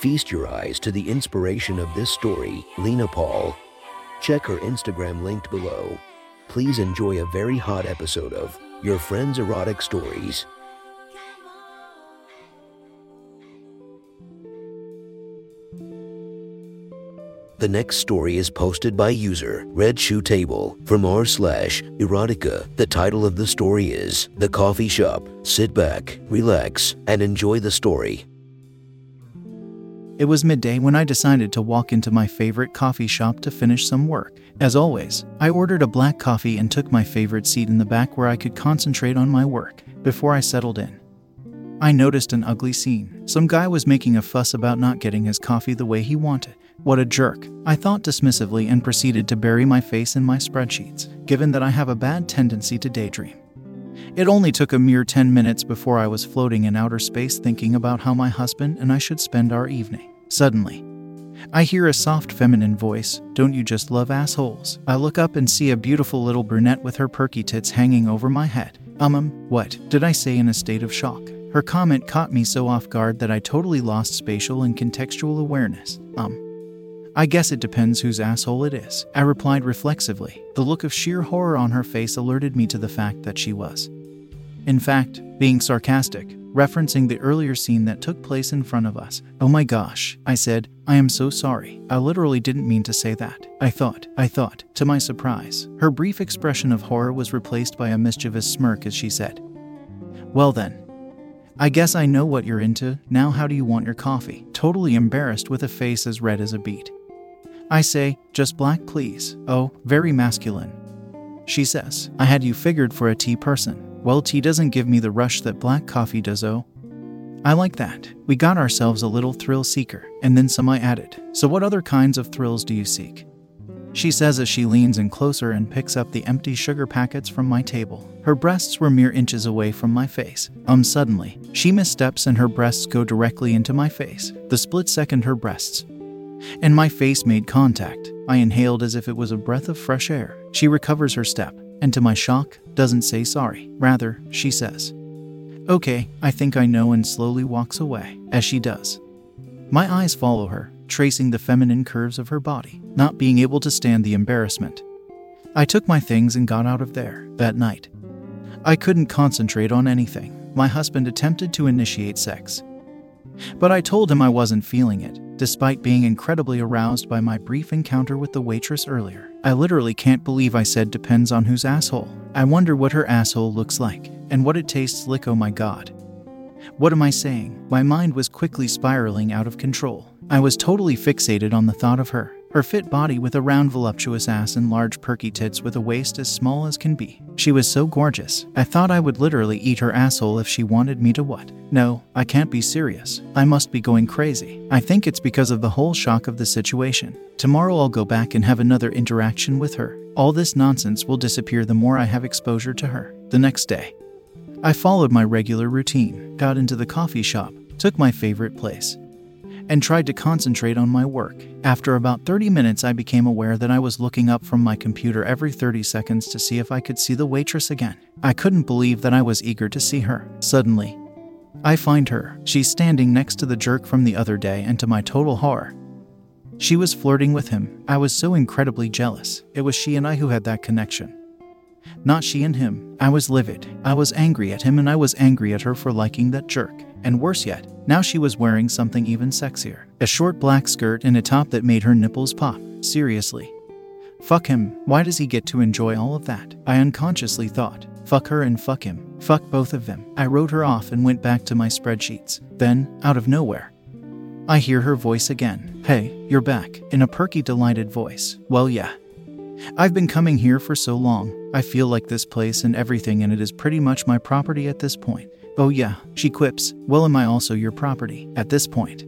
Feast your eyes to the inspiration of this story, Lena Paul. Check her Instagram linked below. Please enjoy a very hot episode of Your Friend's Erotic Stories. The next story is posted by user Red Shoe Table from r slash erotica. The title of the story is The Coffee Shop. Sit back, relax, and enjoy the story. It was midday when I decided to walk into my favorite coffee shop to finish some work. As always, I ordered a black coffee and took my favorite seat in the back where I could concentrate on my work before I settled in. I noticed an ugly scene. Some guy was making a fuss about not getting his coffee the way he wanted. What a jerk. I thought dismissively and proceeded to bury my face in my spreadsheets, given that I have a bad tendency to daydream. It only took a mere 10 minutes before I was floating in outer space thinking about how my husband and I should spend our evening. Suddenly, I hear a soft feminine voice, Don't you just love assholes? I look up and see a beautiful little brunette with her perky tits hanging over my head. Um, um, what? Did I say in a state of shock? Her comment caught me so off guard that I totally lost spatial and contextual awareness. Um, I guess it depends whose asshole it is. I replied reflexively. The look of sheer horror on her face alerted me to the fact that she was. In fact, being sarcastic, referencing the earlier scene that took place in front of us. Oh my gosh, I said, I am so sorry. I literally didn't mean to say that. I thought, I thought. To my surprise, her brief expression of horror was replaced by a mischievous smirk as she said, Well then, I guess I know what you're into. Now, how do you want your coffee? Totally embarrassed with a face as red as a beet. I say, just black, please. Oh, very masculine. She says, I had you figured for a tea person. Well, tea doesn't give me the rush that black coffee does, oh. I like that. We got ourselves a little thrill seeker, and then some I added. So, what other kinds of thrills do you seek? She says as she leans in closer and picks up the empty sugar packets from my table. Her breasts were mere inches away from my face. Um, suddenly, she missteps and her breasts go directly into my face. The split second her breasts and my face made contact. I inhaled as if it was a breath of fresh air. She recovers her step, and to my shock, doesn't say sorry. Rather, she says, Okay, I think I know, and slowly walks away, as she does. My eyes follow her, tracing the feminine curves of her body, not being able to stand the embarrassment. I took my things and got out of there that night. I couldn't concentrate on anything. My husband attempted to initiate sex. But I told him I wasn't feeling it, despite being incredibly aroused by my brief encounter with the waitress earlier. I literally can't believe I said depends on whose asshole. I wonder what her asshole looks like, and what it tastes like, oh my god. What am I saying? My mind was quickly spiraling out of control. I was totally fixated on the thought of her, her fit body with a round, voluptuous ass and large, perky tits with a waist as small as can be. She was so gorgeous, I thought I would literally eat her asshole if she wanted me to what? No, I can't be serious. I must be going crazy. I think it's because of the whole shock of the situation. Tomorrow I'll go back and have another interaction with her. All this nonsense will disappear the more I have exposure to her. The next day, I followed my regular routine, got into the coffee shop, took my favorite place, and tried to concentrate on my work. After about 30 minutes, I became aware that I was looking up from my computer every 30 seconds to see if I could see the waitress again. I couldn't believe that I was eager to see her. Suddenly, I find her. She's standing next to the jerk from the other day, and to my total horror, she was flirting with him. I was so incredibly jealous. It was she and I who had that connection. Not she and him. I was livid. I was angry at him and I was angry at her for liking that jerk. And worse yet, now she was wearing something even sexier a short black skirt and a top that made her nipples pop. Seriously. Fuck him. Why does he get to enjoy all of that? I unconsciously thought. Fuck her and fuck him. Fuck both of them. I wrote her off and went back to my spreadsheets. Then, out of nowhere, I hear her voice again. Hey, you're back. In a perky, delighted voice. Well, yeah. I've been coming here for so long. I feel like this place and everything, and it is pretty much my property at this point. Oh, yeah, she quips. Well, am I also your property at this point?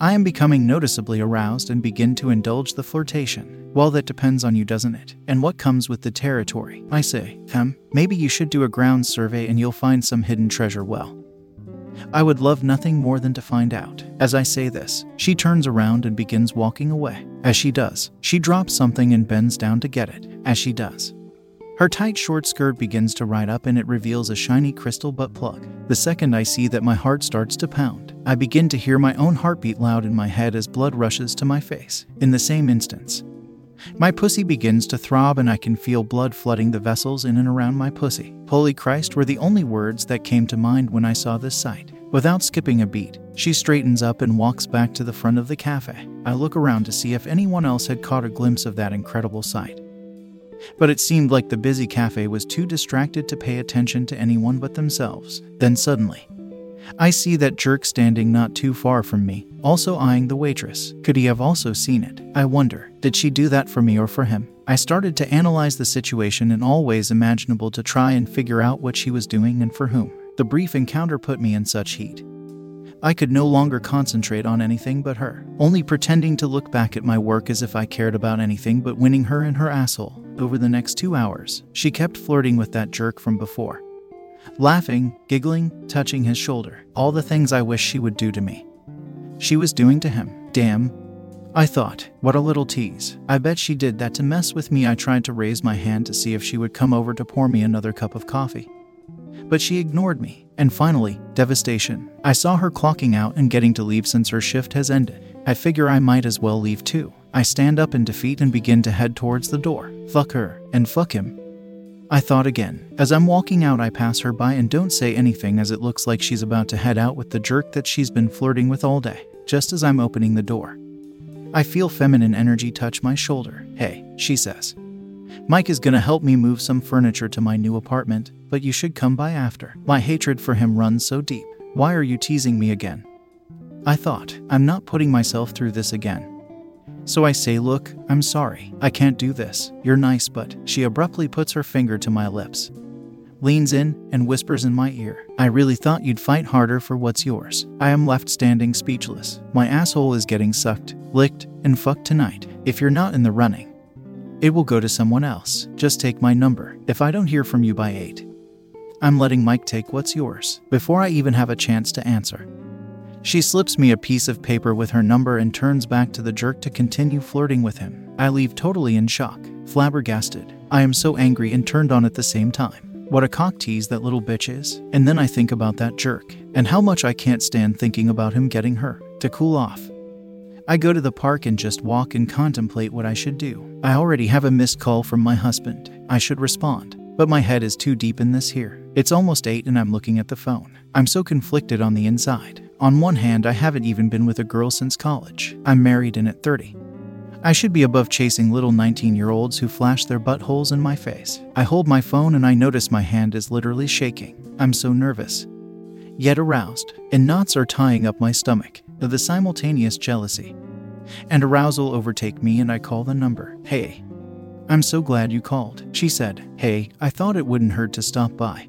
I am becoming noticeably aroused and begin to indulge the flirtation. Well, that depends on you, doesn't it? And what comes with the territory? I say, Hem, maybe you should do a ground survey and you'll find some hidden treasure well. I would love nothing more than to find out. As I say this, she turns around and begins walking away. As she does, she drops something and bends down to get it. As she does, her tight short skirt begins to ride up and it reveals a shiny crystal butt plug. The second I see that, my heart starts to pound. I begin to hear my own heartbeat loud in my head as blood rushes to my face. In the same instance, my pussy begins to throb and I can feel blood flooding the vessels in and around my pussy. Holy Christ were the only words that came to mind when I saw this sight. Without skipping a beat, she straightens up and walks back to the front of the cafe. I look around to see if anyone else had caught a glimpse of that incredible sight but it seemed like the busy cafe was too distracted to pay attention to anyone but themselves. Then suddenly, I see that jerk standing not too far from me, also eyeing the waitress. Could he have also seen it? I wonder, did she do that for me or for him? I started to analyze the situation in all ways imaginable to try and figure out what she was doing and for whom. The brief encounter put me in such heat. I could no longer concentrate on anything but her, only pretending to look back at my work as if I cared about anything but winning her and her asshole. Over the next two hours, she kept flirting with that jerk from before. Laughing, giggling, touching his shoulder, all the things I wish she would do to me. She was doing to him. Damn. I thought, what a little tease. I bet she did that to mess with me. I tried to raise my hand to see if she would come over to pour me another cup of coffee. But she ignored me. And finally, devastation. I saw her clocking out and getting to leave since her shift has ended. I figure I might as well leave too. I stand up in defeat and begin to head towards the door. Fuck her, and fuck him. I thought again. As I'm walking out, I pass her by and don't say anything as it looks like she's about to head out with the jerk that she's been flirting with all day, just as I'm opening the door. I feel feminine energy touch my shoulder. Hey, she says. Mike is gonna help me move some furniture to my new apartment, but you should come by after. My hatred for him runs so deep. Why are you teasing me again? I thought, I'm not putting myself through this again. So I say, Look, I'm sorry. I can't do this. You're nice, but. She abruptly puts her finger to my lips, leans in, and whispers in my ear, I really thought you'd fight harder for what's yours. I am left standing speechless. My asshole is getting sucked, licked, and fucked tonight. If you're not in the running, it will go to someone else. Just take my number. If I don't hear from you by 8, I'm letting Mike take what's yours before I even have a chance to answer. She slips me a piece of paper with her number and turns back to the jerk to continue flirting with him. I leave totally in shock, flabbergasted. I am so angry and turned on at the same time. What a cock tease that little bitch is. And then I think about that jerk, and how much I can't stand thinking about him getting her. To cool off, I go to the park and just walk and contemplate what I should do. I already have a missed call from my husband. I should respond. But my head is too deep in this here. It's almost 8 and I'm looking at the phone. I'm so conflicted on the inside. On one hand, I haven't even been with a girl since college. I'm married and at 30. I should be above chasing little 19 year olds who flash their buttholes in my face. I hold my phone and I notice my hand is literally shaking. I'm so nervous, yet aroused, and knots are tying up my stomach. The simultaneous jealousy and arousal overtake me, and I call the number. Hey, I'm so glad you called. She said, Hey, I thought it wouldn't hurt to stop by.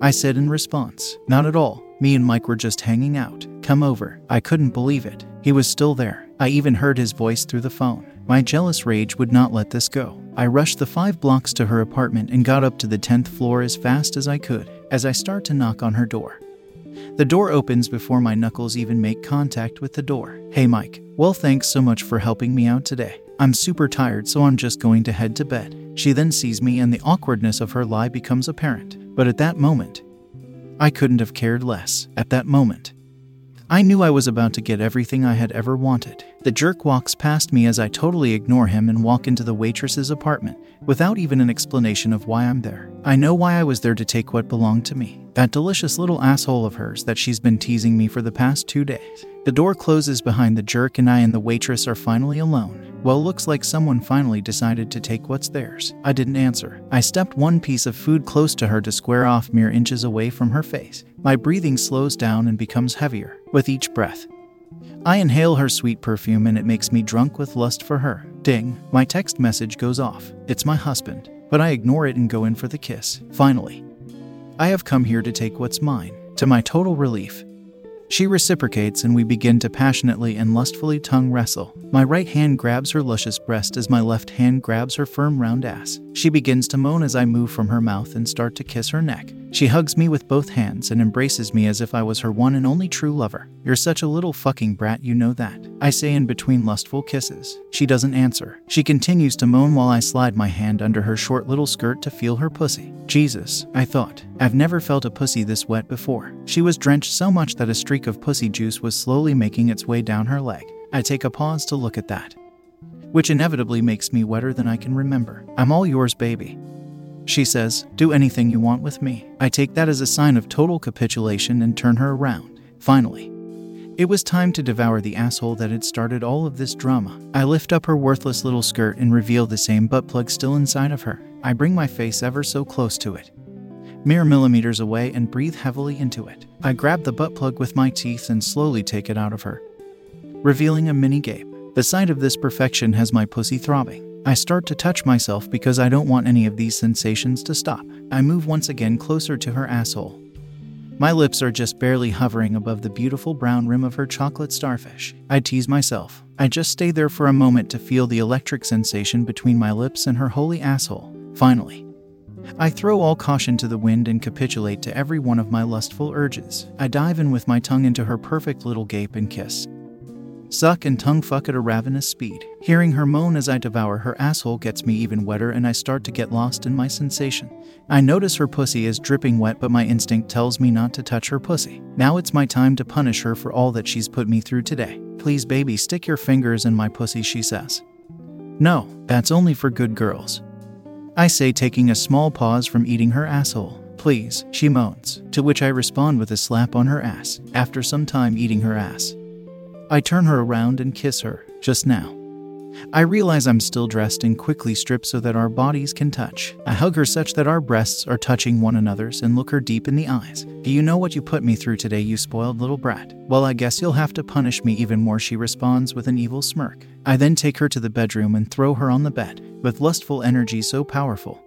I said in response, Not at all. Me and Mike were just hanging out. Come over. I couldn't believe it. He was still there. I even heard his voice through the phone. My jealous rage would not let this go. I rushed the five blocks to her apartment and got up to the 10th floor as fast as I could. As I start to knock on her door, the door opens before my knuckles even make contact with the door. Hey, Mike. Well, thanks so much for helping me out today. I'm super tired, so I'm just going to head to bed. She then sees me, and the awkwardness of her lie becomes apparent. But at that moment, I couldn't have cared less. At that moment, I knew I was about to get everything I had ever wanted. The jerk walks past me as I totally ignore him and walk into the waitress's apartment without even an explanation of why I'm there. I know why I was there to take what belonged to me. That delicious little asshole of hers that she's been teasing me for the past two days. The door closes behind the jerk, and I and the waitress are finally alone. Well, looks like someone finally decided to take what's theirs. I didn't answer. I stepped one piece of food close to her to square off mere inches away from her face. My breathing slows down and becomes heavier with each breath. I inhale her sweet perfume and it makes me drunk with lust for her. Ding, my text message goes off. It's my husband, but I ignore it and go in for the kiss. Finally, I have come here to take what's mine. To my total relief, She reciprocates and we begin to passionately and lustfully tongue wrestle. My right hand grabs her luscious breast as my left hand grabs her firm round ass. She begins to moan as I move from her mouth and start to kiss her neck. She hugs me with both hands and embraces me as if I was her one and only true lover. You're such a little fucking brat, you know that. I say in between lustful kisses. She doesn't answer. She continues to moan while I slide my hand under her short little skirt to feel her pussy. Jesus, I thought. I've never felt a pussy this wet before. She was drenched so much that a streak of pussy juice was slowly making its way down her leg. I take a pause to look at that which inevitably makes me wetter than I can remember. I'm all yours, baby. She says, Do anything you want with me. I take that as a sign of total capitulation and turn her around. Finally, it was time to devour the asshole that had started all of this drama. I lift up her worthless little skirt and reveal the same butt plug still inside of her. I bring my face ever so close to it, mere millimeters away, and breathe heavily into it. I grab the butt plug with my teeth and slowly take it out of her, revealing a mini gape. The sight of this perfection has my pussy throbbing. I start to touch myself because I don't want any of these sensations to stop. I move once again closer to her asshole. My lips are just barely hovering above the beautiful brown rim of her chocolate starfish. I tease myself. I just stay there for a moment to feel the electric sensation between my lips and her holy asshole. Finally, I throw all caution to the wind and capitulate to every one of my lustful urges. I dive in with my tongue into her perfect little gape and kiss suck and tongue fuck at a ravenous speed. Hearing her moan as I devour her asshole gets me even wetter and I start to get lost in my sensation. I notice her pussy is dripping wet, but my instinct tells me not to touch her pussy. Now it's my time to punish her for all that she's put me through today. Please, baby, stick your fingers in my pussy, she says. No, that's only for good girls. I say, taking a small pause from eating her asshole. Please, she moans, to which I respond with a slap on her ass, after some time eating her ass. I turn her around and kiss her, just now. I realize I'm still dressed and quickly strip so that our bodies can touch. I hug her such that our breasts are touching one another's and look her deep in the eyes. Do you know what you put me through today, you spoiled little brat? Well, I guess you'll have to punish me even more, she responds with an evil smirk. I then take her to the bedroom and throw her on the bed, with lustful energy so powerful.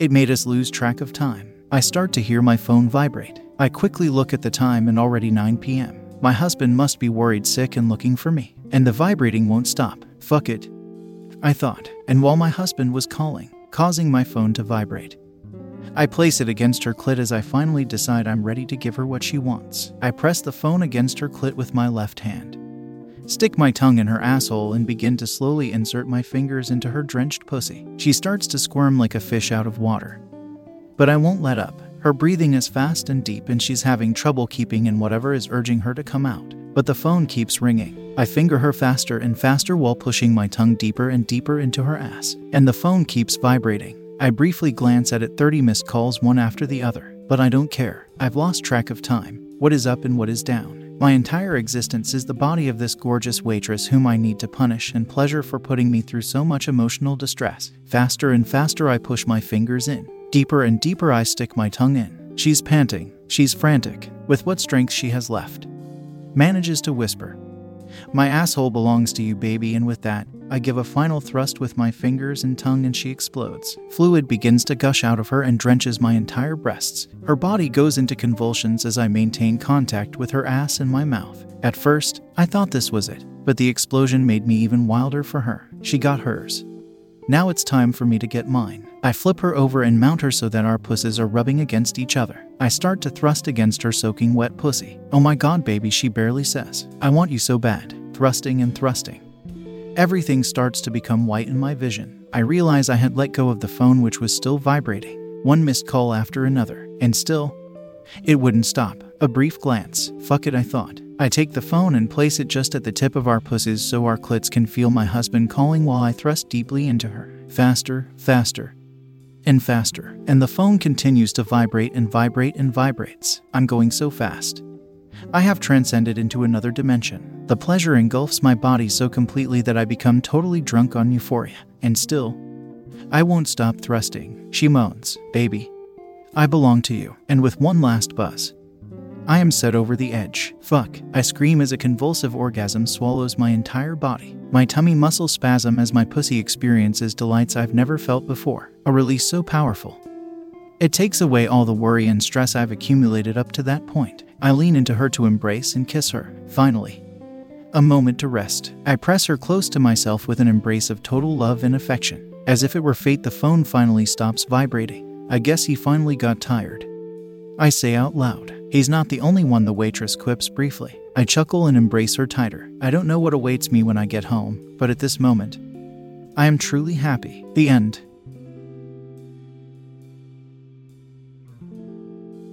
It made us lose track of time. I start to hear my phone vibrate. I quickly look at the time and already 9 p.m. My husband must be worried sick and looking for me. And the vibrating won't stop. Fuck it. I thought, and while my husband was calling, causing my phone to vibrate, I place it against her clit as I finally decide I'm ready to give her what she wants. I press the phone against her clit with my left hand, stick my tongue in her asshole, and begin to slowly insert my fingers into her drenched pussy. She starts to squirm like a fish out of water. But I won't let up. Her breathing is fast and deep, and she's having trouble keeping in whatever is urging her to come out. But the phone keeps ringing. I finger her faster and faster while pushing my tongue deeper and deeper into her ass. And the phone keeps vibrating. I briefly glance at it 30 missed calls one after the other. But I don't care. I've lost track of time. What is up and what is down? My entire existence is the body of this gorgeous waitress whom I need to punish and pleasure for putting me through so much emotional distress. Faster and faster I push my fingers in. Deeper and deeper I stick my tongue in. She's panting. She's frantic, with what strength she has left. Manages to whisper, My asshole belongs to you, baby, and with that, I give a final thrust with my fingers and tongue and she explodes. Fluid begins to gush out of her and drenches my entire breasts. Her body goes into convulsions as I maintain contact with her ass and my mouth. At first, I thought this was it, but the explosion made me even wilder for her. She got hers. Now it's time for me to get mine. I flip her over and mount her so that our pusses are rubbing against each other. I start to thrust against her soaking wet pussy. Oh my god, baby, she barely says. I want you so bad. Thrusting and thrusting. Everything starts to become white in my vision. I realize I had let go of the phone, which was still vibrating, one missed call after another, and still, it wouldn't stop. A brief glance. Fuck it, I thought. I take the phone and place it just at the tip of our pussies so our clits can feel my husband calling while I thrust deeply into her. Faster, faster, and faster. And the phone continues to vibrate and vibrate and vibrates. I'm going so fast. I have transcended into another dimension. The pleasure engulfs my body so completely that I become totally drunk on euphoria. And still, I won't stop thrusting. She moans, Baby, I belong to you. And with one last buzz, I am set over the edge. Fuck. I scream as a convulsive orgasm swallows my entire body. My tummy muscle spasm as my pussy experiences delights I've never felt before. A release so powerful. It takes away all the worry and stress I've accumulated up to that point. I lean into her to embrace and kiss her, finally. A moment to rest. I press her close to myself with an embrace of total love and affection. As if it were fate, the phone finally stops vibrating. I guess he finally got tired. I say out loud. He's not the only one, the waitress quips briefly. I chuckle and embrace her tighter. I don't know what awaits me when I get home, but at this moment, I am truly happy. The end.